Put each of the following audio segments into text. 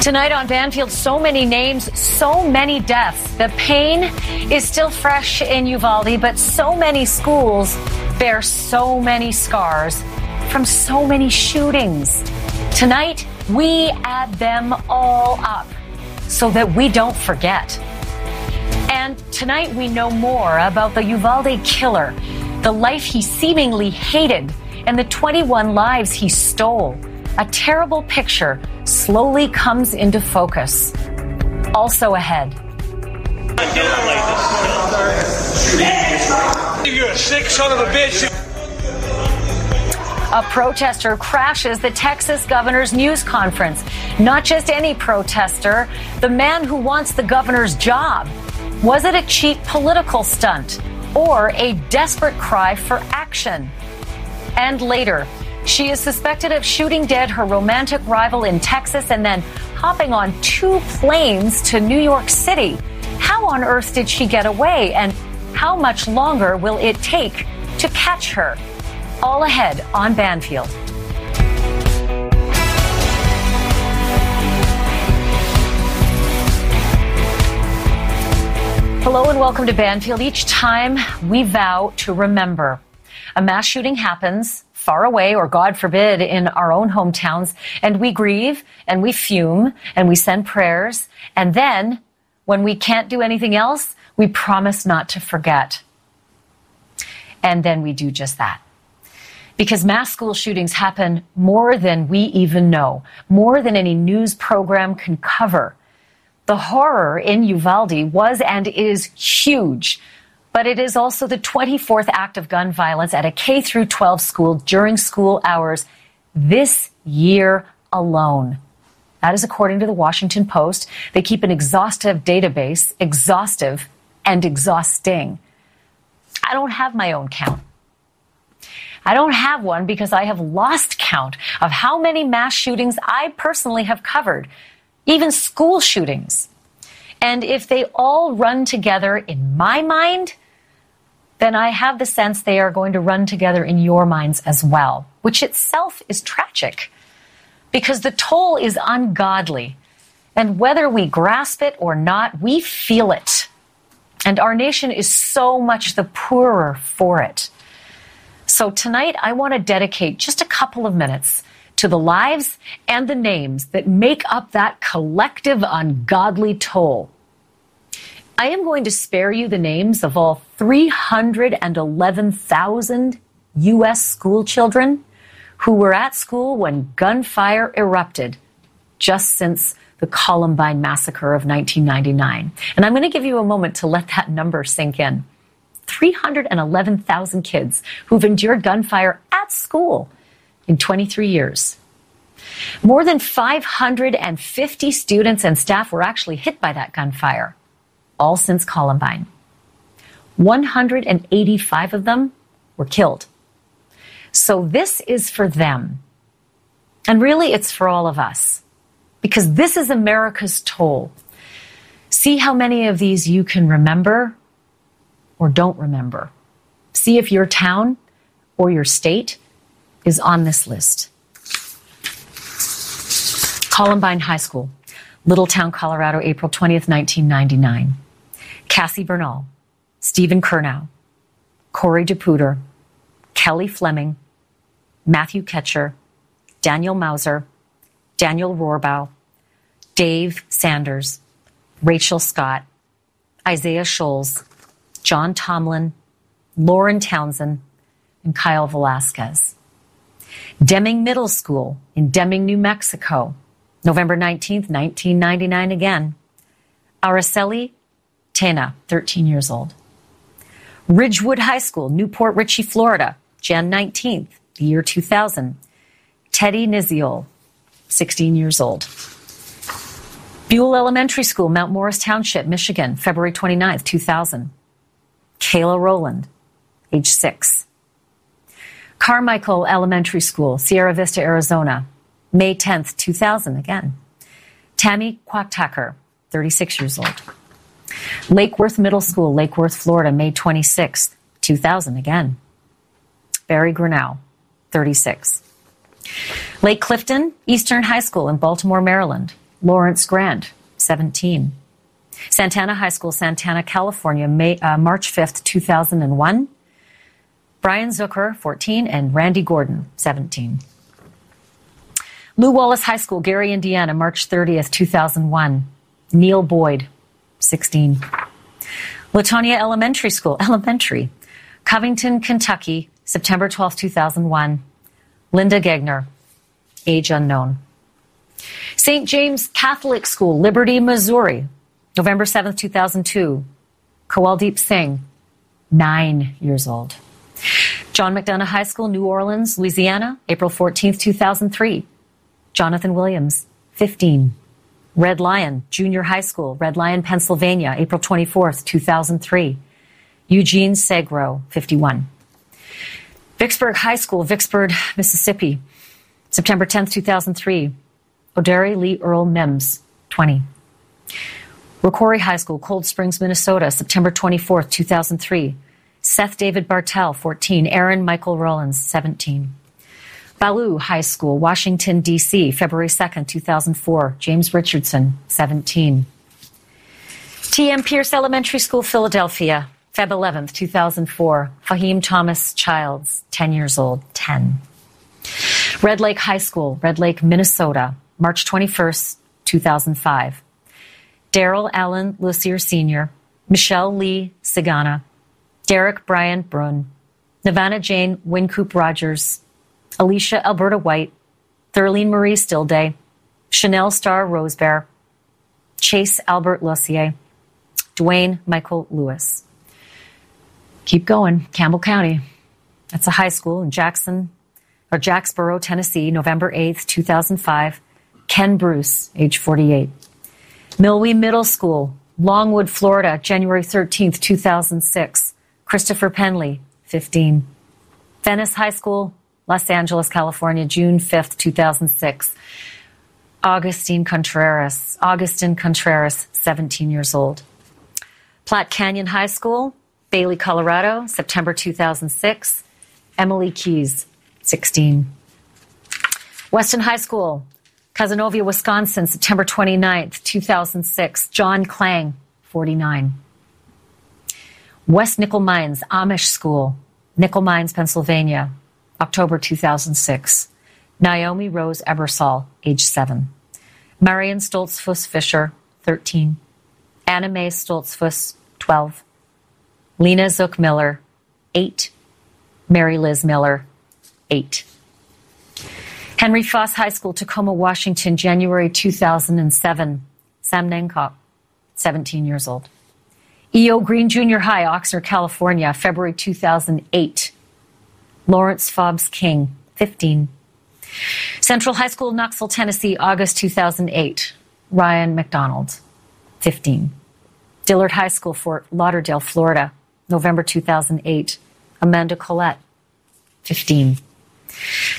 Tonight on Banfield, so many names, so many deaths. The pain is still fresh in Uvalde, but so many schools bear so many scars from so many shootings. Tonight, we add them all up so that we don't forget. And tonight, we know more about the Uvalde killer, the life he seemingly hated, and the 21 lives he stole a terrible picture slowly comes into focus. Also ahead. You're a sick son of a bitch. A protester crashes the Texas governor's news conference. Not just any protester, the man who wants the governor's job. Was it a cheap political stunt or a desperate cry for action? And later, she is suspected of shooting dead her romantic rival in Texas and then hopping on two planes to New York City. How on earth did she get away? And how much longer will it take to catch her? All ahead on Banfield. Hello and welcome to Banfield. Each time we vow to remember. A mass shooting happens far away or God forbid in our own hometowns and we grieve and we fume and we send prayers. And then when we can't do anything else, we promise not to forget. And then we do just that. Because mass school shootings happen more than we even know, more than any news program can cover. The horror in Uvalde was and is huge but it is also the 24th act of gun violence at a K through 12 school during school hours this year alone. That is according to the Washington Post. They keep an exhaustive database, exhaustive and exhausting. I don't have my own count. I don't have one because I have lost count of how many mass shootings I personally have covered, even school shootings. And if they all run together in my mind, then I have the sense they are going to run together in your minds as well, which itself is tragic because the toll is ungodly. And whether we grasp it or not, we feel it. And our nation is so much the poorer for it. So tonight, I want to dedicate just a couple of minutes to the lives and the names that make up that collective ungodly toll. I am going to spare you the names of all 311,000 U.S. school children who were at school when gunfire erupted just since the Columbine massacre of 1999. And I'm going to give you a moment to let that number sink in. 311,000 kids who've endured gunfire at school in 23 years. More than 550 students and staff were actually hit by that gunfire all since Columbine. 185 of them were killed. So this is for them. And really, it's for all of us because this is America's toll. See how many of these you can remember or don't remember. See if your town or your state is on this list. Columbine High School, Littleton, Colorado, April 20th, 1999. Cassie Bernall, Steven Curnow, Corey DePooter, Kelly Fleming, Matthew Kechter, Daniel Mauser, Daniel Rohrbough, Dave Sanders, Rachel Scott, Isaiah Shoels, John Tomlin, Lauren Townsend, and Kyle Velasquez. Deming Middle School in Deming, New Mexico, November 19th, 1999 again. Araceli Tena, 13 years old. Ridgewood High School, Newport Richey, Florida, Jan 19th, the year 2000. Teddy Niziol, 16 years old. Buell Elementary School, Mount Morris Township, Michigan, February 29th, 2000. Kayla Rolland, age 6. Carmichael Elementary School, Sierra Vista, Arizona, May 10th, 2000, again. Tammy Quacktacker, 36 years old. Lake Worth Middle School, Lake Worth, Florida, May 26th, 2000 again. Barry Grinnell, 36. Lake Clifton Eastern High School in Baltimore, Maryland, Lawrence Grant, 17. Santana High School, Santana, California, May, uh, March 5th, 2001. Brian Zucker, 14, and Randy Gordon, 17. Lew Wallace High School, Gary, Indiana, March 30th, 2001. Neil Boyd, 16. Latonia Elementary School, Elementary, Covington, Kentucky, September 12, 2001. Linda Gegner, age unknown. St. James Catholic School, Liberty, Missouri, November 7, 2002. Kowaldeep Singh, nine years old. John McDonough High School, New Orleans, Louisiana, April 14, 2003. Jonathan Williams, 15. Red Lion Junior High School, Red Lion, Pennsylvania, April 24, 2003. Eugene Segro, 51. Vicksburg High School, Vicksburg, Mississippi, September 10, 2003. O'Derry Lee Earl Mims, 20. Rocori High School, Cold Springs, Minnesota, September 24, 2003. Seth David Bartell, 14. Aaron Michael Rollins, 17. Ballou High School, Washington, D.C., February 2nd, 2004. James Richardson, 17. T.M. Pierce Elementary School, Philadelphia, Feb 11th, 2004. Fahim Thomas Childs, 10 years old, 10. Red Lake High School, Red Lake, Minnesota, March 21st, 2005. Daryl Allen Lussier Sr., Michelle Lee Sigana, Derek Brian Brun, Nirvana Jane Wincoop Rogers, Alicia Alberta White, Thurleen Marie Stillday, Chanel Star Rosebear, Chase Albert Lussier, Dwayne Michael Lewis. Keep going, Campbell County. That's a high school in Jackson or Jacksboro, Tennessee, November 8th, 2005. Ken Bruce, age 48. Milwee Middle School, Longwood, Florida, January 13th, 2006. Christopher Penley, 15. Venice High School, Los Angeles, California, June 5th, 2006. Augustine Contreras, Augustin Contreras, 17 years old. Platte Canyon High School, Bailey, Colorado, September 2006. Emily Keyes, 16. Weston High School, Casanova, Wisconsin, September 29th, 2006. John Klang, 49. West Nickel Mines, Amish School, Nickel Mines, Pennsylvania, October 2006. Naomi Rose Ebersole, age 7. Marion Stoltzfus Fisher, 13. Anna Mae Stoltzfus, 12. Lena Zook Miller, 8. Mary Liz Miller, 8. Henry Foss High School, Tacoma, Washington, January 2007. Samnang Kok, 17 years old. E.O. Green Junior High, Oxnard, California, February 2008. Lawrence Fobbs King, 15. Central High School, Knoxville, Tennessee, August 2008. Ryan McDonald, 15. Dillard High School, Fort Lauderdale, Florida, November 2008. Amanda Collette, 15.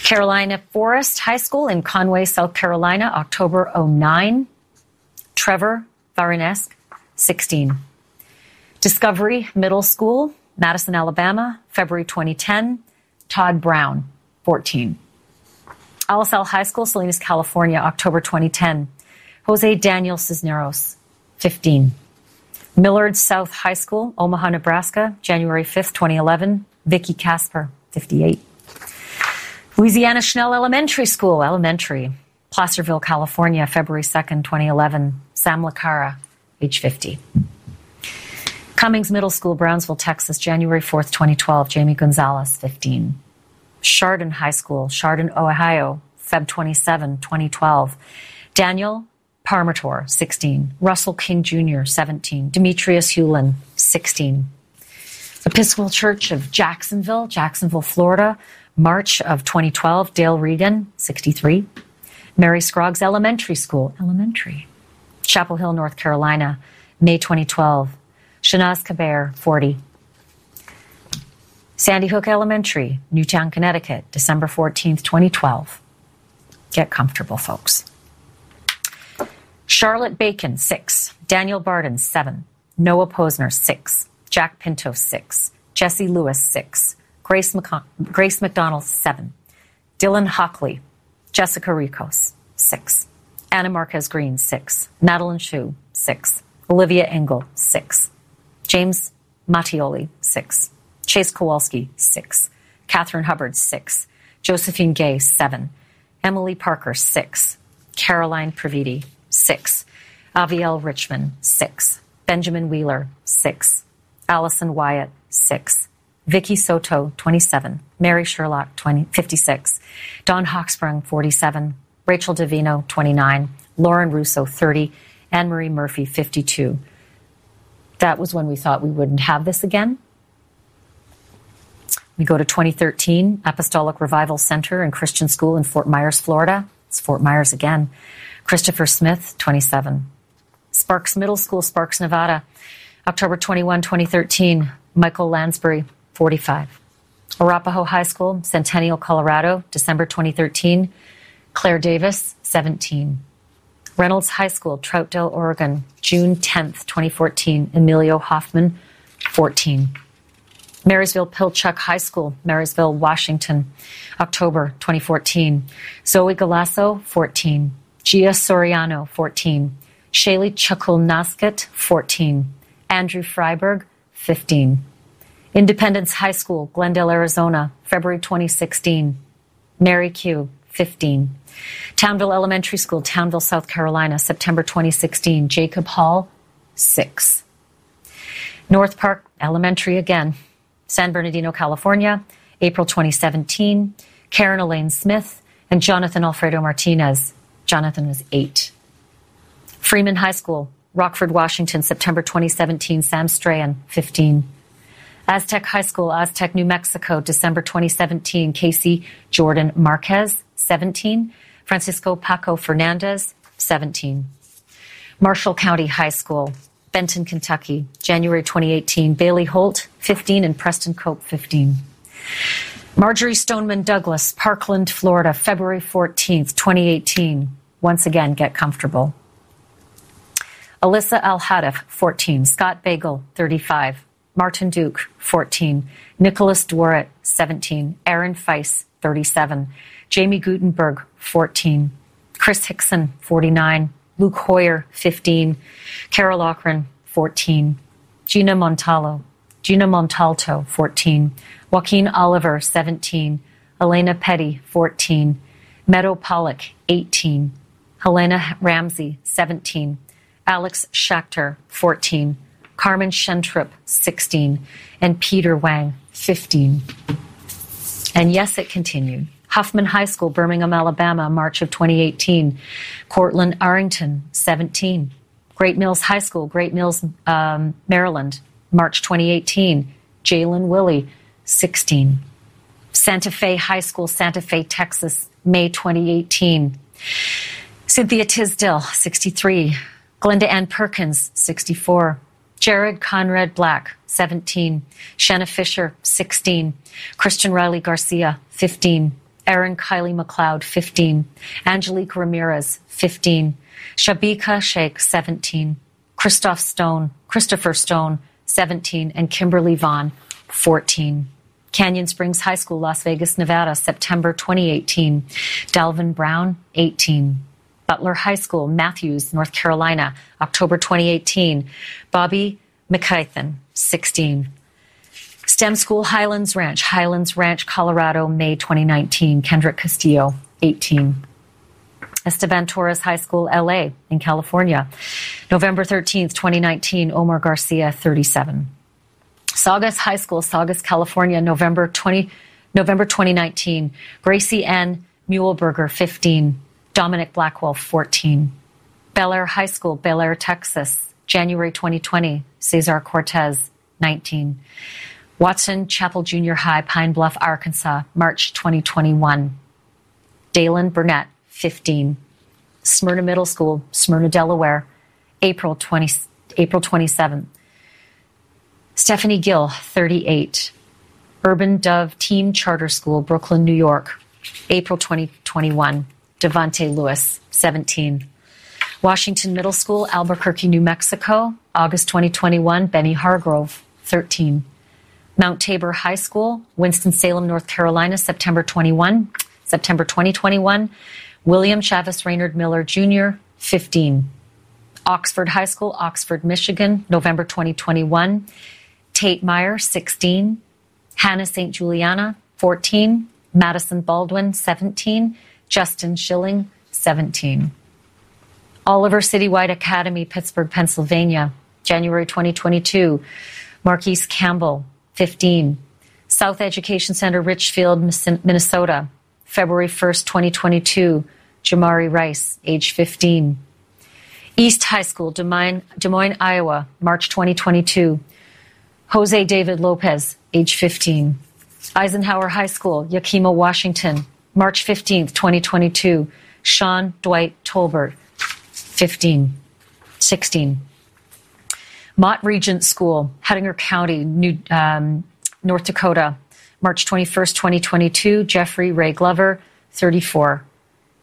Carolina Forest High School in Conway, South Carolina, October 09. Trevor Varinecz, 16. Discovery Middle School, Madison, Alabama, February 2010. Todd Brown, 14. Alisal High School, Salinas, California, October 2010. Jose Daniel Cisneros, 15. Millard South High School, Omaha, Nebraska, January 5th, 2011. Vicky Casper, 58. Louisiana Schnell Elementary School, Elementary, Placerville, California, February 2nd, 2011. Sam Lacara, age 50. Cummings Middle School, Brownsville, Texas, January 4th, 2012. Jamie Gonzalez, 15. Chardon High School, Chardon, Ohio, Feb 27, 2012. Daniel Parmertor, 16. Russell King Jr., 17. Demetrius Hewlin, 16. Episcopal Church of Jacksonville, Jacksonville, Florida, March of 2012. Dale Regan, 63. Mary Scroggs Elementary School, Elementary. Chapel Hill, North Carolina, May 2012. Shanaz Kaber, 40. Sandy Hook Elementary, Newtown, Connecticut, December 14th, 2012. Get comfortable, folks. Charlotte Bacon, 6. Daniel Barden, 7. Noah Pozner, 6. Jack Pinto, 6. Jesse Lewis, 6. Grace, McCon- Grace McDonald, 7. Dylan Hockley. Jessica Rekos, 6. Anna Marquez Greene, 6. Madeleine Hsu, 6. Olivia Engel, 6. James Mattioli, 6. Chase Kowalski, 6. Catherine Hubbard, 6. Josephine Gay, 7. Emilie Parker, 6. Caroline Previdi, 6. Avielle Richman, 6. Benjamin Wheeler, 6. Allison Wyatt, 6. Vicky Soto, 27. Mary Sherlach, 20, 56. Dawn Hochsprung, 47. Rachel D'Avino, 29. Lauren Rousseau, 30. Anne Marie Murphy, 52. That was when we thought we wouldn't have this again. We go to 2013, Apostolic Revival Center and Christian School in Fort Myers, Florida. It's Fort Myers again. Christopher Smith, 27. Sparks Middle School, Sparks, Nevada. October 21, 2013, Michael Landsberry, 45. Arapahoe High School, Centennial, Colorado, December 2013, Claire Davis, 17. Reynolds High School, Troutdale, Oregon, June 10th, 2014, Emilio Hoffman, 14. Marysville Pilchuck High School, Marysville, Washington, October 2014. Zoe Galasso, 14. Gia Soriano, 14. Shaylee Chuckulnaskit, 14. Andrew Fryberg, 15. Independence High School, Glendale, Arizona, February 2016. Mary Q, 15. Townville Elementary School, Townville, South Carolina, September 2016. Jacob Hall, 6. North Park Elementary again, San Bernardino, California, April 2017. Karen Elaine Smith and Jonathan Alfredo Martinez. Jonathan was 8. Freeman High School, Rockford, Washington, September 2017. Sam Strahan, 15. Aztec High School, Aztec, New Mexico, December 2017. Casey Jordan Marquez, 17. Francisco Paco Fernandez, 17. Marshall County High School, Benton, Kentucky, January 2018. Bailey Holt, 15, and Preston Cope, 15. Marjory Stoneman Douglas, Parkland, Florida, February 14th, 2018. Once again, get comfortable. Alyssa Alhadeff, 14. Scott Beigel, 35. Martin Duque, 14. Nicholas Dworet, 17. Aaron Feis, 37. Jaime Guttenberg, 14. Chris Hixon, 49. Luke Hoyer, 15. Carol Loughran, 14. Gina Montalvo, Gina Montalto, 14. Joaquin Oliver, 17. Elena Petty, 14. Meadow Pollack, 18. Helena Ramsay, 17. Alex Schachter, 14. Carmen Schentrup, 16. And Peter Wang, 15. And yes, it continued. Huffman High School, Birmingham, Alabama, March of 2018. Cortland Arrington, 17. Great Mills High School, Great Mills, um, Maryland, March 2018. Jaelynn Willey, 16. Santa Fe High School, Santa Fe, Texas, May 2018. Cynthia Tisdale, 63. Glenda Ann Perkins, 64. Jared Conrad Black, 17. Shana Fisher, 16. Christian Riley Garcia, 15. Aaron Kylie McLeod, 15. Angelique Ramirez, 15. Shabika Sheikh, 17. Christoph Stone, Christopher Stone, 17. And Kimberly Vaughn, 14. Canyon Springs High School, Las Vegas, Nevada, September 2018. Dalvin Brown, 18. Butler High School, Matthews, North Carolina, October 2018. Bobby McKeithen, 16. STEM School, Highlands Ranch, Highlands Ranch, Colorado, May 2019. Kendrick Castillo, 18. Esteban Torres High School, LA, in California, November 13th, 2019. Omar Garcia, 37. Saugus High School, Saugus, California, November 20, November 2019. Gracie N. Muehlberger, 15. Dominic Blackwell, 14. Bel Air High School, Bel Air, Texas, January 2020. Cesar Cortez, 19. Watson Chapel Junior High, Pine Bluff, Arkansas, March 2021. Dalen Burnett, 15. Smyrna Middle School, Smyrna, Delaware, April 20, April 27th. Stephanie Gill, 38. Urban Dove Team Charter School, Brooklyn, New York, April 2021. Devontae Lewis, 17. Washington Middle School, Albuquerque, New Mexico, August 2021. Benny Hargrove, 13. Mount Tabor High School, Winston-Salem, North Carolina, September 21. September 2021. William Chavis Raynard Miller Jr., 15. Oxford High School, Oxford, Michigan, November 2021. Tate Myre, 16. Hana St. Juliana, 14. Madisyn Baldwin, 17. Justin Shilling, 17. Oliver Citywide Academy, Pittsburgh, Pennsylvania, January 2022. Marquise Campbell, 15. South Education Center, Richfield, Minnesota, February 1st, 2022. Jamari Rice, age 15. East High School, Des Moines, Des Moines, Iowa, March 2022. Jose David Lopez, age 15. Eisenhower High School, Yakima, Washington, March 15th, 2022. Sean Dwight Tolbert, 15, 16. Mott Regent School, Hettinger County, New, um, North Dakota, March 21st, 2022. Jeffrey Ray Glover, 34.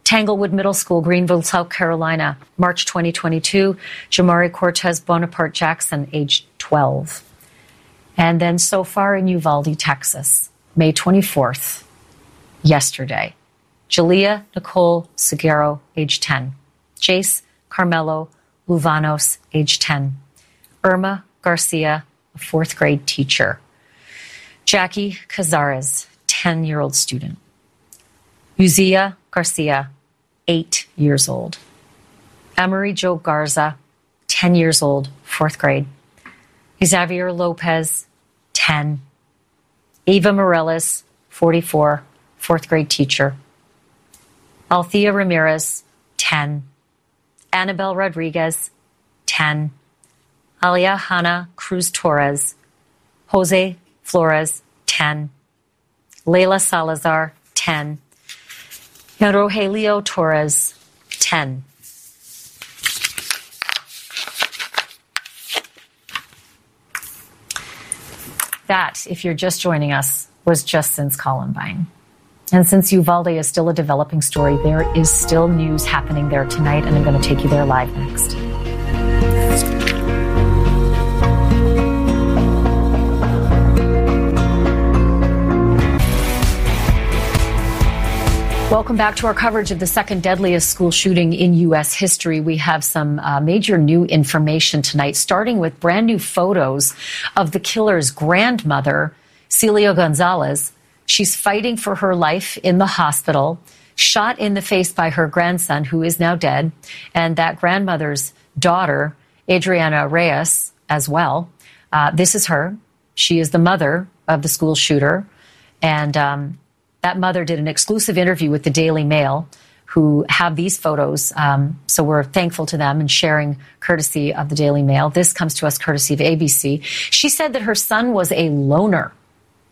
Tanglewood Middle School, Greenville, South Carolina, March 2022. Jamari Cortez Bonaparte Jackson, age 12. And then so far in Uvalde, Texas, May 24th, yesterday. Jailah Nicole Silguero, age 10. Jayce Carmelo Luevanos, age 10. Irma Garcia, a fourth grade teacher. Jackie Cazares, 10 year old student. Uziyah Garcia, eight years old. Amerie Jo Garza, 10 years old, fourth grade. Xavier Lopez, 10. Eva Mireles, 44, fourth grade teacher. Alithia Ramirez, 10. Annabell Rodriguez, 10. Alia Hanna Cruz Torres. Jose Flores, 10. Layla Salazar, 10 and Rojelio Torres, 10. That, if you're just joining us, was just since Columbine. And since Uvalde is still a developing story, there is still news happening there tonight, and I'm going to take you there live next. Welcome back to our coverage of the second deadliest school shooting in U.S. history. We have some uh, major new information tonight, starting with brand new photos of the killer's grandmother, Celia Gonzalez. She's fighting for her life in the hospital, shot in the face by her grandson, who is now dead, and that grandmother's daughter, Adriana Reyes, as well. Uh, this is her. She is the mother of the school shooter. And um, that mother did an exclusive interview with the Daily Mail, who have these photos. Um, so we're thankful to them and sharing courtesy of the Daily Mail. This comes to us courtesy of ABC. She said that her son was a loner,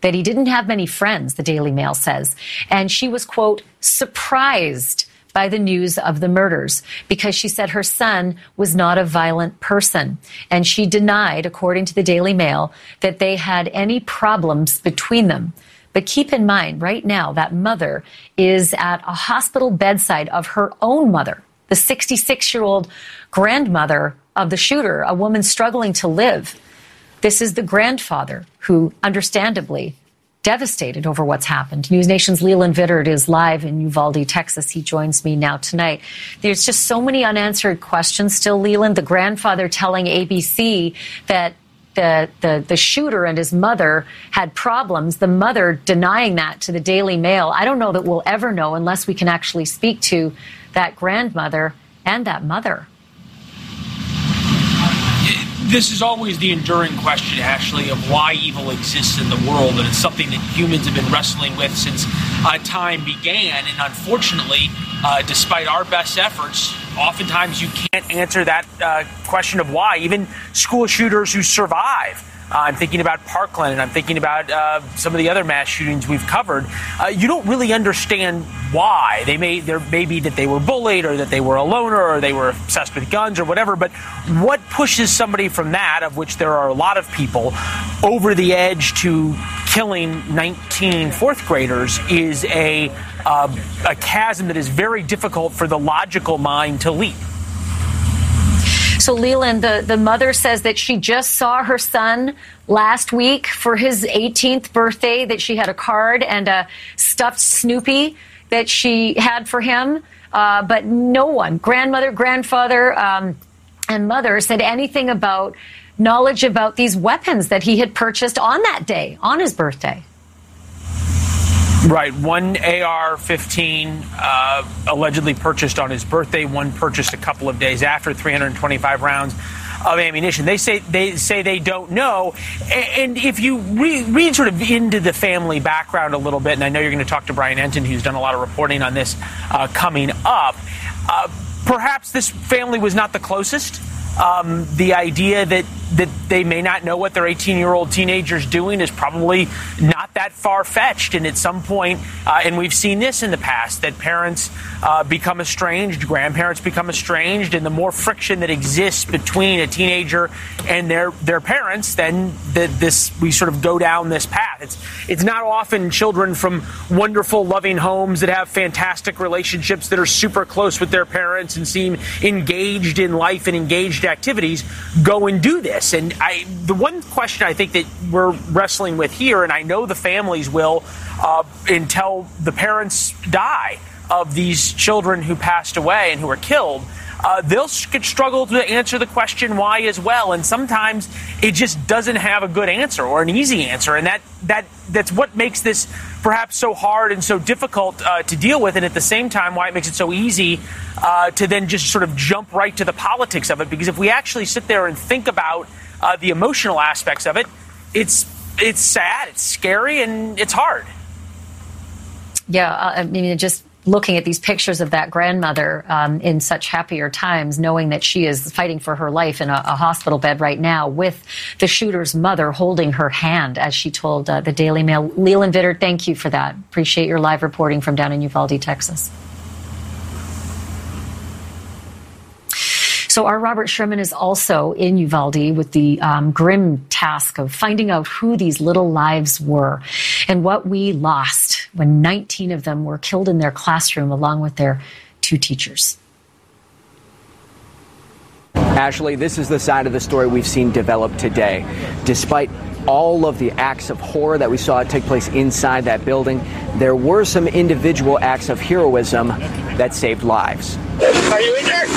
that he didn't have many friends, the Daily Mail says. And she was, quote, surprised by the news of the murders because she said her son was not a violent person. And she denied, according to the Daily Mail, that they had any problems between them. But keep in mind, right now, that mother is at a hospital bedside of her own mother, the 66 year old grandmother of the shooter, a woman struggling to live. This is the grandfather who, understandably, devastated over what's happened. News Nation's Leland Vittert is live in Uvalde, Texas. He joins me now tonight. There's just so many unanswered questions still, Leland. The grandfather telling ABC that the, the, the shooter and his mother had problems, the mother denying that to the Daily Mail. I don't know that we'll ever know unless we can actually speak to that grandmother and that mother. This is always the enduring question, Ashley, of why evil exists in the world. And it's something that humans have been wrestling with since uh, time began. And unfortunately, uh, despite our best efforts, oftentimes you can't answer that uh, question of why. Even school shooters who survive. Uh, I'm thinking about Parkland and I'm thinking about uh, some of the other mass shootings we've covered. Uh, you don't really understand why. They may there may be that they were bullied or that they were a loner or they were obsessed with guns or whatever. But what pushes somebody from that, of which there are a lot of people, over the edge to killing 19 fourth graders is a uh, a chasm that is very difficult for the logical mind to leap. So Leland, the, the mother says that she just saw her son last week for his 18th birthday, that she had a card and a stuffed Snoopy that she had for him. uh, but no one, grandmother, grandfather, um, and mother, said anything about knowledge about these weapons that he had purchased on that day, on his birthday. Right. One AR 15 uh, allegedly purchased on his birthday, one purchased a couple of days after, 325 rounds of ammunition. They say they say they don't know. And if you read, read sort of into the family background a little bit, and I know you're going to talk to Brian Entin, who's done a lot of reporting on this uh, coming up. Uh, perhaps this family was not the closest. Um, the idea that that they may not know what their 18 year old teenager's doing is probably not that far fetched. And at some point, uh, and we've seen this in the past, that parents uh, become estranged, grandparents become estranged, and the more friction that exists between a teenager and their their parents, then the, this we sort of go down this path. It's it's not often children from wonderful, loving homes that have fantastic relationships that are super close with their parents and seem engaged in life and engaged activities go and do this. And I, the one question I think that we're wrestling with here, and I know the families will uh, until the parents die of these children who passed away and who were killed. Uh, they'll struggle to answer the question why as well, and sometimes it just doesn't have a good answer or an easy answer, and that that that's what makes this perhaps so hard and so difficult uh, to deal with, and at the same time, why it makes it so easy uh, to then just sort of jump right to the politics of it. Because if we actually sit there and think about uh, the emotional aspects of it, it's it's sad, it's scary, and it's hard. Yeah, I mean, just looking at these pictures of that grandmother um, in such happier times, knowing that she is fighting for her life in a, a, hospital bed right now with the shooter's mother holding her hand, as she told uh, the Daily Mail. Leland Vittert, thank you for that. Appreciate your live reporting from down in Uvalde, Texas. So our Robert Sherman is also in Uvalde with the um, grim task of finding out who these little lives were and what we lost when 19 of them were killed in their classroom along with their two teachers. Ashley, this is the side of the story we've seen develop today. Despite all of the acts of horror that we saw take place inside that building, there were some individual acts of heroism that saved lives. Are you in there?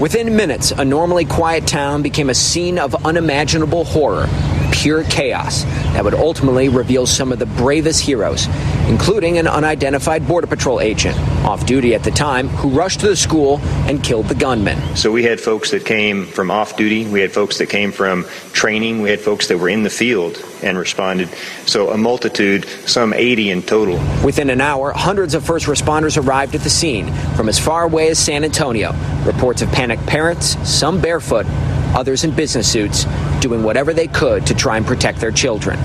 Within minutes, a normally quiet town became a scene of unimaginable horror pure chaos that would ultimately reveal some of the bravest heroes, including an unidentified Border Patrol agent off duty at the time who rushed to the school and killed the gunman. So we had folks that came from off duty, we had folks that came from training, we had folks that were in the field and responded. So a multitude, some 80 in total. Within an hour, hundreds of first responders arrived at the scene from as far away as San Antonio. Reports of panicked parents, some barefoot, others in business suits, doing whatever they could to try and protect their children.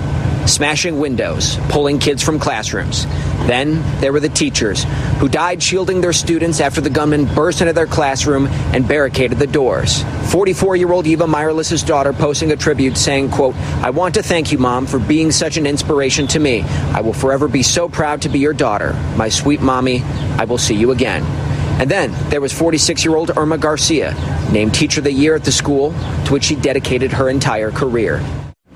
Smashing windows, pulling kids from classrooms. Then there were the teachers who died shielding their students after the gunman burst into their classroom and barricaded the doors. 44-year-old Eva Mireles's daughter posting a tribute saying, quote, I want to thank you, Mom, for being such an inspiration to me. I will forever be so proud to be your daughter. My sweet mommy, I will see you again. And then there was 46 year old Irma Garcia, named Teacher of the Year at the school, to which she dedicated her entire career.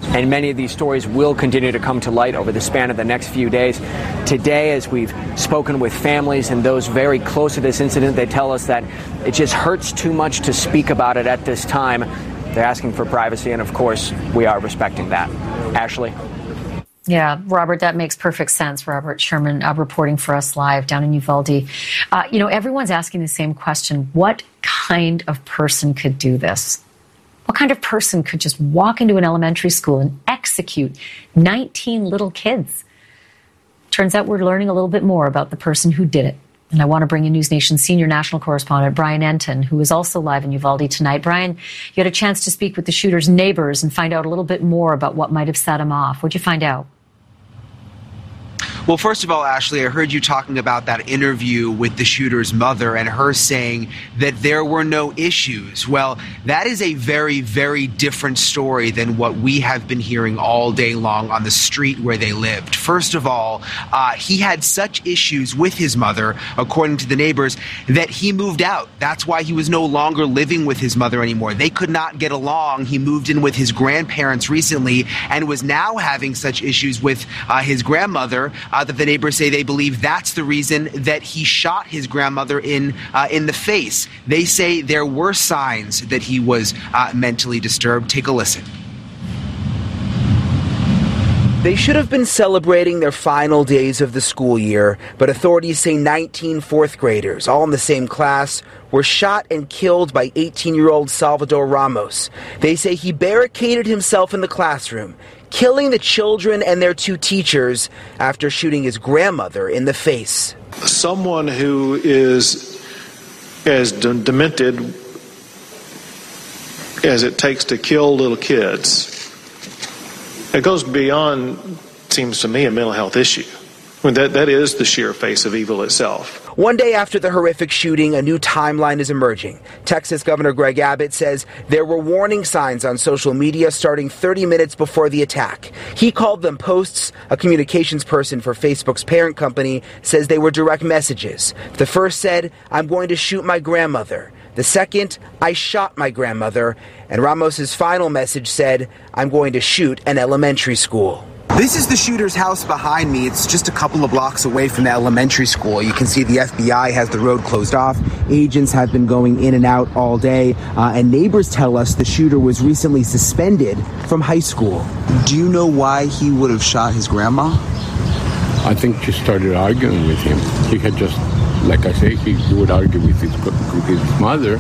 And many of these stories will continue to come to light over the span of the next few days. Today, as we've spoken with families and those very close to this incident, they tell us that it just hurts too much to speak about it at this time. They're asking for privacy, and of course, we are respecting that. Ashley? Yeah, Robert, that makes perfect sense. Robert Sherman uh, reporting for us live down in Uvalde. Uh, you know, everyone's asking the same question what kind of person could do this? What kind of person could just walk into an elementary school and execute 19 little kids? Turns out we're learning a little bit more about the person who did it. And I want to bring in News Nation senior national correspondent Brian Entin, who is also live in Uvalde tonight. Brian, you had a chance to speak with the shooter's neighbors and find out a little bit more about what might have set him off. What'd you find out? Well, first of all, Ashley, I heard you talking about that interview with the shooter's mother and her saying that there were no issues. Well, that is a very, very different story than what we have been hearing all day long on the street where they lived. First of all, uh, he had such issues with his mother, according to the neighbors, that he moved out. That's why he was no longer living with his mother anymore. They could not get along. He moved in with his grandparents recently and was now having such issues with uh, his grandmother uh, that the neighbors say they believe that's the reason that he shot his grandmother in uh, in the face. They say there were signs that he was uh, mentally disturbed. Take a listen. They should have been celebrating their final days of the school year, but authorities say 19 fourth graders, all in the same class, were shot and killed by 18 year old Salvador Ramos. They say he barricaded himself in the classroom, killing the children and their two teachers after shooting his grandmother in the face. Someone who is as demented as it takes to kill little kids it goes beyond, seems to me, a mental health issue. I mean, that, that is the sheer face of evil itself. One day after the horrific shooting, a new timeline is emerging. Texas Governor Greg Abbott says there were warning signs on social media starting 30 minutes before the attack. He called them posts. A communications person for Facebook's parent company says they were direct messages. The first said, I'm going to shoot my grandmother. The second, I shot my grandmother. And Ramos's final message said, I'm going to shoot an elementary school. This is the shooter's house behind me. It's just a couple of blocks away from the elementary school. You can see the FBI has the road closed off. Agents have been going in and out all day. Uh, and neighbors tell us the shooter was recently suspended from high school. Do you know why he would have shot his grandma? I think she started arguing with him. He had just, like I say, he, he would argue with his, with his mother.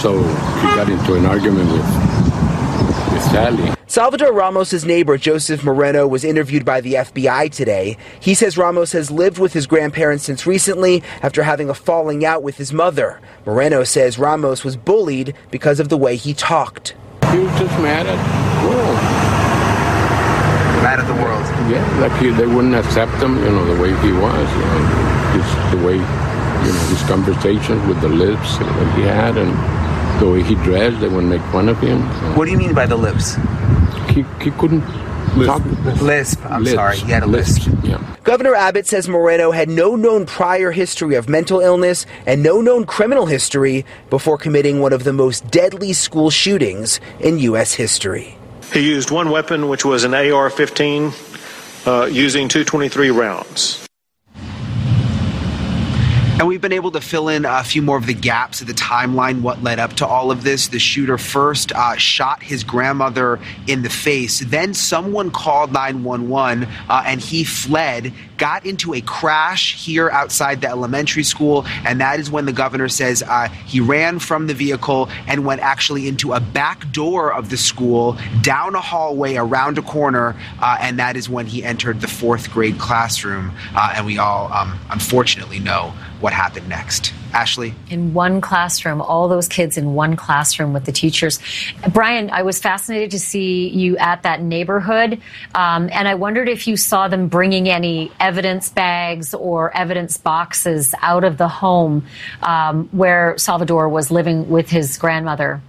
So he got into an argument with, with Sally. Salvador Ramos's neighbor Joseph Moreno was interviewed by the FBI today. He says Ramos has lived with his grandparents since recently after having a falling out with his mother. Moreno says Ramos was bullied because of the way he talked. He was just mad at the world. Mad at the world. Yeah, like he, they wouldn't accept him, you know, the way he was, you know, just the way, you know, his conversations with the lips that he had and the way he dressed, they would make fun of him. So. What do you mean by the lips? He, he couldn't Lisp. lisp. I'm lisp. sorry, he had a lisp. lisp. Yeah. Governor Abbott says Moreno had no known prior history of mental illness and no known criminal history before committing one of the most deadly school shootings in U.S. history. He used one weapon, which was an AR 15, uh, using 223 rounds. And we've been able to fill in a few more of the gaps of the timeline, what led up to all of this. The shooter first uh, shot his grandmother in the face. Then someone called 911 uh, and he fled, got into a crash here outside the elementary school. And that is when the governor says uh, he ran from the vehicle and went actually into a back door of the school, down a hallway, around a corner. Uh, and that is when he entered the fourth grade classroom. Uh, and we all, um, unfortunately, know what happened next. Ashley? In one classroom, all those kids in one classroom with the teachers. Brian, I was fascinated to see you at that neighborhood, um, and I wondered if you saw them bringing any evidence bags or evidence boxes out of the home um, where Salvador was living with his grandmother.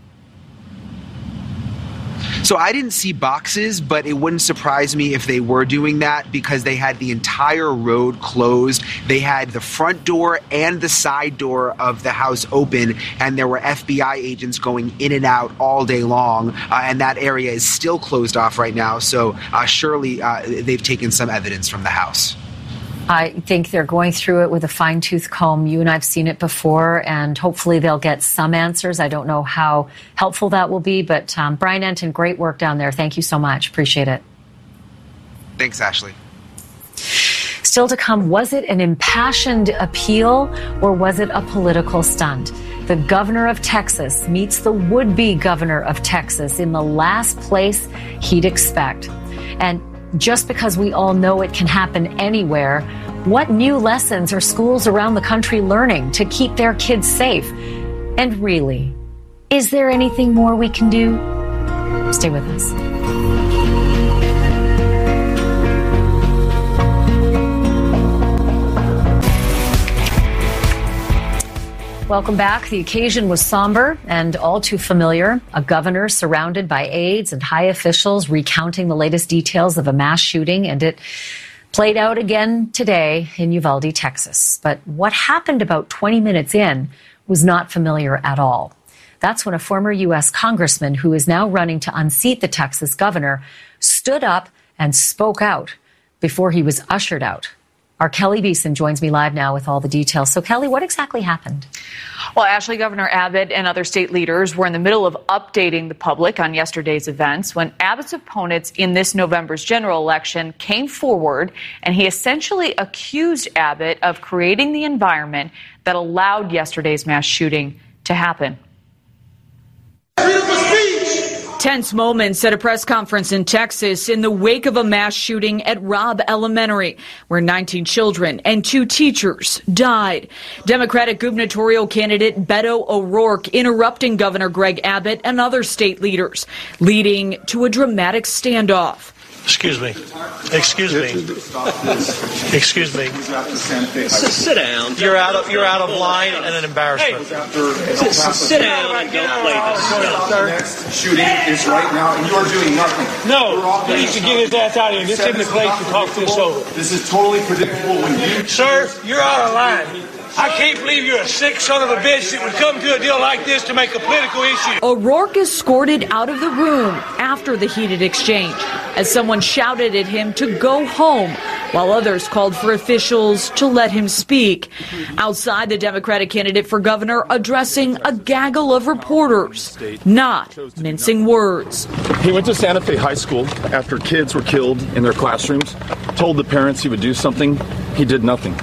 So I didn't see boxes, but it wouldn't surprise me if they were doing that because they had the entire road closed. They had the front door and the side door of the house open, and there were FBI agents going in and out all day long. Uh, and that area is still closed off right now. So uh, surely uh, they've taken some evidence from the house. I think they're going through it with a fine tooth comb. You and I've seen it before, and hopefully they'll get some answers. I don't know how helpful that will be, but um, Brian Entin, great work down there. Thank you so much. Appreciate it. Thanks, Ashley. Still to come, was it an impassioned appeal or was it a political stunt? The governor of Texas meets the would be governor of Texas in the last place he'd expect. And just because we all know it can happen anywhere, what new lessons are schools around the country learning to keep their kids safe? And really, is there anything more we can do? Stay with us. Welcome back. The occasion was somber and all too familiar. A governor surrounded by aides and high officials recounting the latest details of a mass shooting, and it played out again today in Uvalde, Texas. But what happened about 20 minutes in was not familiar at all. That's when a former U.S. congressman who is now running to unseat the Texas governor stood up and spoke out before he was ushered out Our Kelly Beeson joins me live now with all the details. So, Kelly, what exactly happened? Well, Ashley, Governor Abbott and other state leaders were in the middle of updating the public on yesterday's events when Abbott's opponents in this November's general election came forward and he essentially accused Abbott of creating the environment that allowed yesterday's mass shooting to happen. Tense moments at a press conference in Texas in the wake of a mass shooting at Robb Elementary, where 19 children and two teachers died. Democratic gubernatorial candidate Beto O'Rourke interrupting Governor Greg Abbott and other state leaders, leading to a dramatic standoff. Excuse me. Excuse me. Excuse me. Sit down. You're out of you're out of line and an embarrassment. Hey, sit down and don't play this Next shooting is right now, and you are doing nothing. No, he needs to get his ass out of here. This isn't the place to talk this over. This is totally predictable when you. Sir, you're out of line. I can't believe you're a sick son of a bitch that would come to a deal like this to make a political issue. O'Rourke escorted out of the room after the heated exchange as someone shouted at him to go home while others called for officials to let him speak. Outside, the Democratic candidate for governor addressing a gaggle of reporters, not mincing words. He went to Santa Fe High School after kids were killed in their classrooms, told the parents he would do something. He did nothing.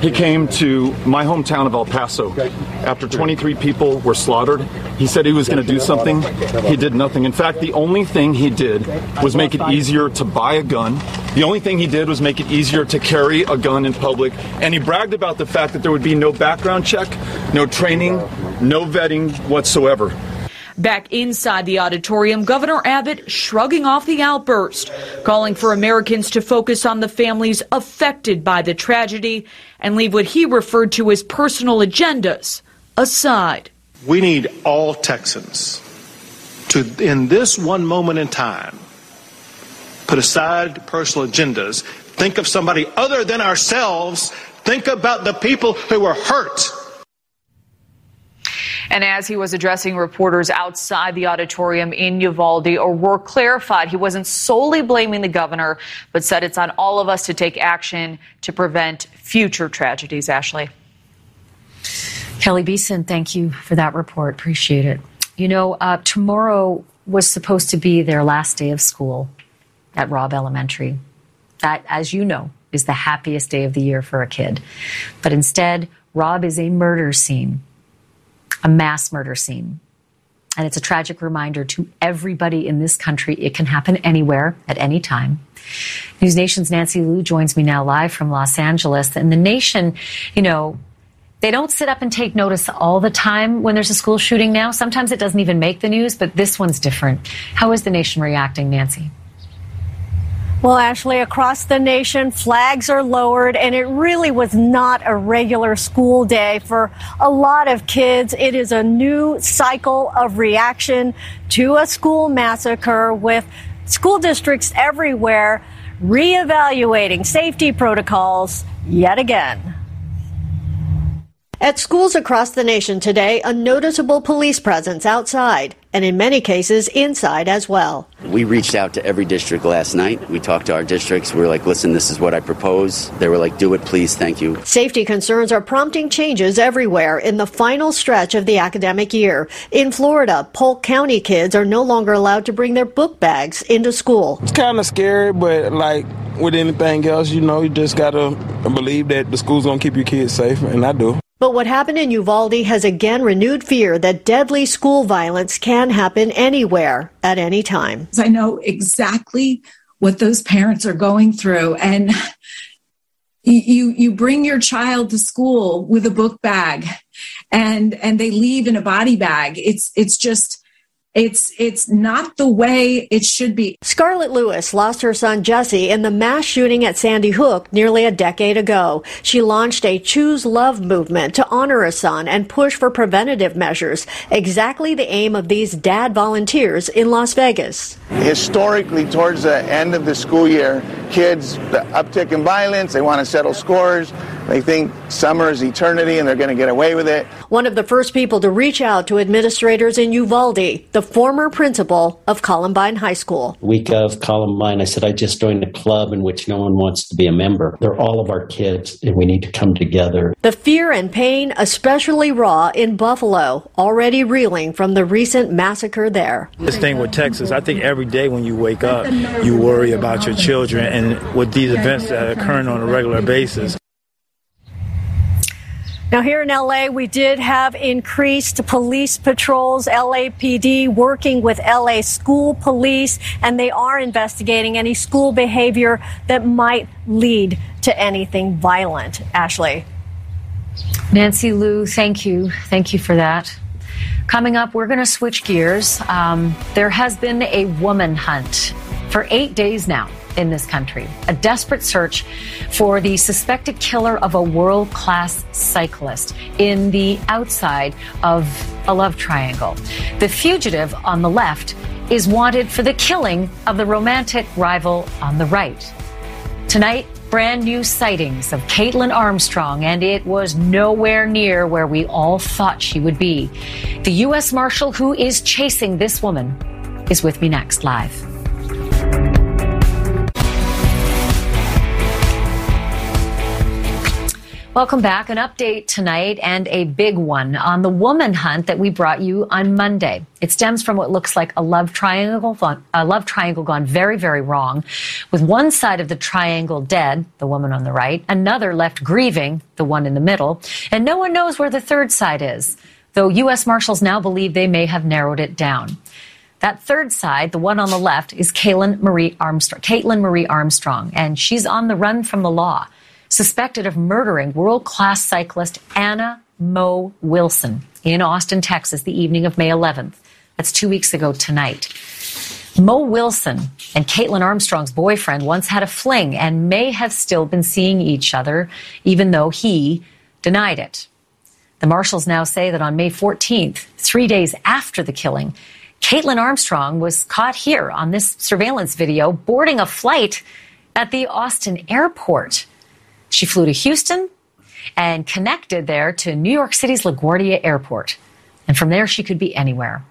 He came to my hometown of El Paso after 23 people were slaughtered. He said he was going to do something. He did nothing. In fact, the only thing he did was make it easier to buy a gun. The only thing he did was make it easier to carry a gun in public. And he bragged about the fact that there would be no background check, no training, no vetting whatsoever. Back inside the auditorium, Governor Abbott shrugging off the outburst, calling for Americans to focus on the families affected by the tragedy and leave what he referred to as personal agendas aside. We need all Texans to, in this one moment in time, put aside personal agendas, think of somebody other than ourselves, think about the people who were hurt. And as he was addressing reporters outside the auditorium in Uvalde, O'Rourke clarified he wasn't solely blaming the governor, but said it's on all of us to take action to prevent future tragedies. Ashley. Kelly Beeson, thank you for that report. Appreciate it. You know, uh, tomorrow was supposed to be their last day of school at Robb Elementary. That, as you know, is the happiest day of the year for a kid. But instead, Robb is a murder scene, a mass murder scene. And it's a tragic reminder to everybody in this country it can happen anywhere at any time. News Nation's Nancy Loo joins me now live from Los Angeles. And the nation, you know, they don't sit up and take notice all the time when there's a school shooting now. Sometimes it doesn't even make the news, but this one's different. How is the nation reacting, Nancy? Well, Ashley, across the nation, flags are lowered, and it really was not a regular school day for a lot of kids. It is a new cycle of reaction to a school massacre with school districts everywhere reevaluating safety protocols yet again. At schools across the nation today, a noticeable police presence outside, and in many cases, inside as well. We reached out to every district last night. We talked to our districts. We were like, listen, this is what I propose. They were like, do it, please, thank you. Safety concerns are prompting changes everywhere in the final stretch of the academic year. In Florida, Polk County kids are no longer allowed to bring their book bags into school. It's kind of scary, but like with anything else, you know, you just got to believe that the school's going to keep your kids safe, and I do. But what happened in Uvalde has again renewed fear that deadly school violence can happen anywhere at any time. I know exactly what those parents are going through and you you bring your child to school with a book bag and and they leave in a body bag. It's it's just it's it's not the way it should be. Scarlett Lewis lost her son Jesse in the mass shooting at Sandy Hook nearly a decade ago. She launched a Choose Love movement to honor a son and push for preventative measures, exactly the aim of these dad volunteers in Las Vegas. Historically, towards the end of the school year, kids the uptick in violence. They want to settle scores. They think summer is eternity and they're going to get away with it. One of the first people to reach out to administrators in Uvalde, the former principal of Columbine High School. Week of Columbine, I said, I just joined a club in which no one wants to be a member. They're all of our kids, and we need to come together. The fear and pain, especially raw in Buffalo, already reeling from the recent massacre there. This thing with Texas, I think every day when you wake up, you worry about your children, and with these events that are occurring on a regular basis, now, here in LA, we did have increased police patrols, LAPD working with LA school police, and they are investigating any school behavior that might lead to anything violent. Ashley. Nancy Loo, thank you. Thank you for that. Coming up, we're going to switch gears. Um, there has been a woman hunt for eight days now in this country. A desperate search for the suspected killer of a world class cyclist in the outside of a love triangle. The fugitive on the left is wanted for the killing of the romantic rival on the right. Tonight, brand new sightings of Kaitlin Armstrong, and it was nowhere near where we all thought she would be. The U.S. Marshal who is chasing this woman is with me next live. Welcome back. An update tonight and a big one on the woman hunt that we brought you on Monday. It stems from what looks like a love triangle, a love triangle gone very, very wrong, with one side of the triangle dead, the woman on the right, another left grieving, the one in the middle, and no one knows where the third side is, though U.S. Marshals now believe they may have narrowed it down. That third side, the one on the left, is Kaitlin Marie Armstrong, Kaitlin Marie Armstrong, and she's on the run from the law suspected of murdering world class cyclist Anna Mo Wilson in Austin, Texas, the evening of May 11th. That's two weeks ago tonight. Mo Wilson and Kaitlin Armstrong's boyfriend once had a fling and may have still been seeing each other, even though he denied it. The marshals now say that on May 14th, three days after the killing, Kaitlin Armstrong was caught here on this surveillance video boarding a flight at the Austin airport. She flew to Houston and connected there to New York City's LaGuardia Airport. And from there, she could be anywhere.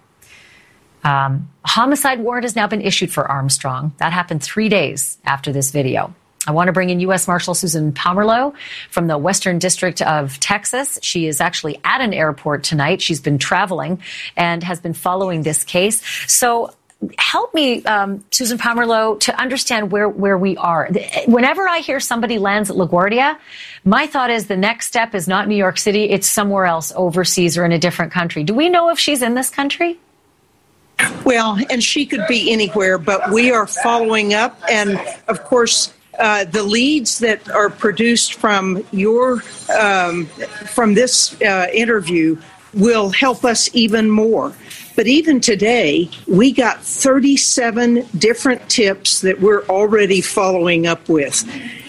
Um, a homicide warrant has now been issued for Armstrong. That happened three days after this video. I want to bring in U.S. Marshal Susan Pamerleau from the Western District of Texas. She is actually at an airport tonight. She's been traveling and has been following this case. So help me, um, Susan Pamerleau, to understand where, where we are. Whenever I hear somebody lands at LaGuardia, my thought is the next step is not New York City, it's somewhere else overseas or in a different country. Do we know if she's in this country? Well, and she could be anywhere, but we are following up. And of course, uh, the leads that are produced from your um, from this uh, interview will help us even more. But even today, we got 37 different tips that we're already following up with.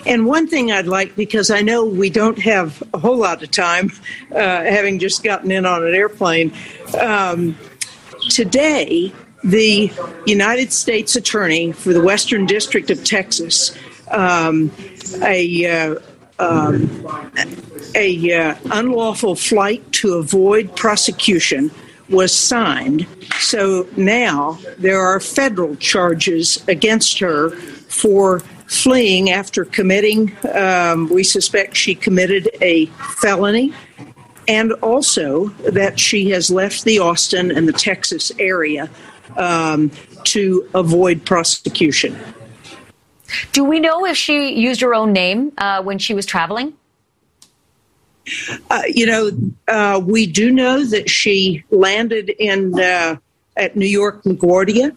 And one thing I'd like, because I know we don't have a whole lot of time, uh, having just gotten in on an airplane, um, today, the United States Attorney for the Western District of Texas, um, a uh, um, a uh, unlawful flight to avoid prosecution was signed. So now there are federal charges against her for fleeing after committing, um, we suspect she committed a felony, and also that she has left the Austin and the Texas area um, to avoid prosecution. Do we know if she used her own name uh, when she was traveling? Uh, you know, uh, we do know that she landed in uh, at New York LaGuardia,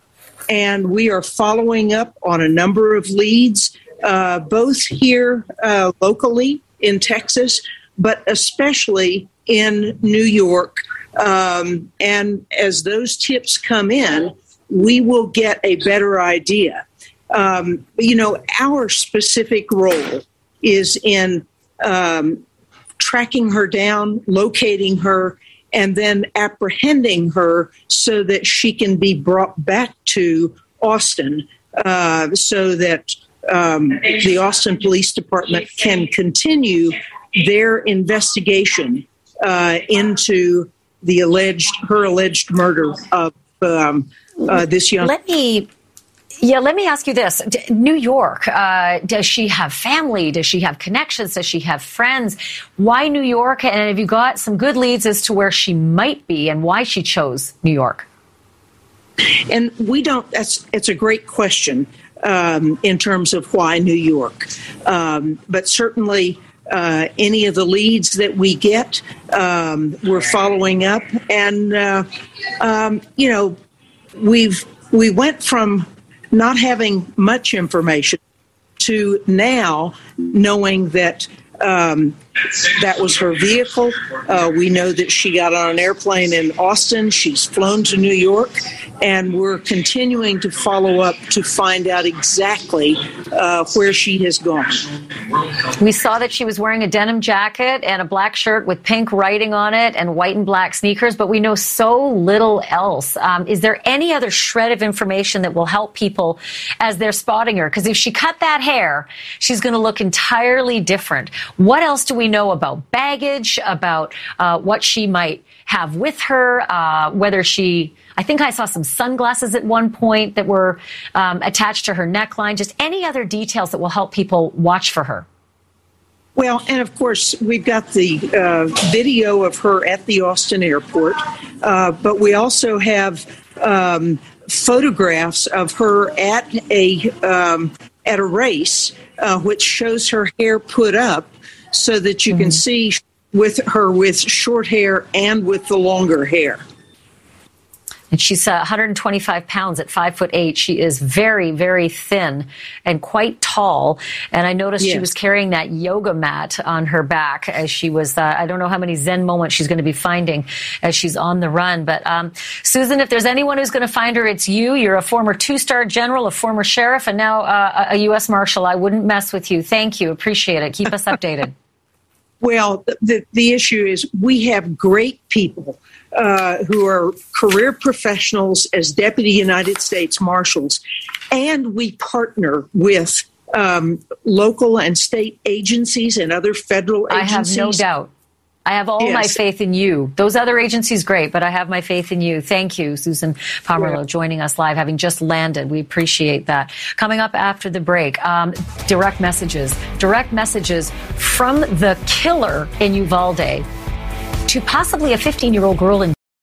and we are following up on a number of leads, uh, both here uh, locally in Texas, but especially in New York. Um, and as those tips come in, we will get a better idea. Um, you know, our specific role is in um, tracking her down, locating her, and then apprehending her so that she can be brought back to Austin uh, so that um, the Austin Police Department can continue their investigation uh, into the alleged her alleged murder of um, uh, this young. Let me. Yeah, let me ask you this. D- New York, uh, does she have family? Does she have connections? Does she have friends? Why New York? And have you got some good leads as to where she might be and why she chose New York? And we don't, that's, it's a great question um, in terms of why New York. Um, but certainly, uh, any of the leads that we get, um, we're following up. And, uh, um, you know, we've, we went from not having much information to now knowing that um, that was her vehicle. Uh, we know that she got on an airplane in Austin. She's flown to New York, and we're continuing to follow up to find out exactly uh, where she has gone. We saw that she was wearing a denim jacket and a black shirt with pink writing on it and white and black sneakers, but we know so little else. Um, is there any other shred of information that will help people as they're spotting her? Because if she cut that hair, she's going to look entirely different. What else do we know about baggage, about uh, what she might have with her, uh, whether she, I think I saw some sunglasses at one point that were um, attached to her neckline, just any other details that will help people watch for her. Well, and of course, we've got the uh, video of her at the Austin airport, uh, but we also have um, photographs of her at a um, at a race, uh, which shows her hair put up so that you can mm-hmm. see with her with short hair and with the longer hair. And she's uh, 125 pounds at five foot eight. She is very, very thin and quite tall. And I noticed she was carrying that yoga mat on her back as she was. Uh, I don't know how many Zen moments she's going to be finding as she's on the run. But um, Susan, if there's anyone who's going to find her, it's you. You're a former two-star general, a former sheriff, and now uh, a U.S. Marshal. I wouldn't mess with you. Thank you. Appreciate it. Keep us updated. Well, the, the issue is we have great people uh, who are career professionals as deputy United States Marshals, and we partner with um, local and state agencies and other federal I have agencies. no doubt. I have all my faith in you. Those other agencies, great, but I have my faith in you. Thank you, Susan Pamerleau, Yeah. joining us live, having just landed. We appreciate that. Coming up after the break, um, direct messages. Direct messages from the killer in Uvalde to possibly a 15 year old girl in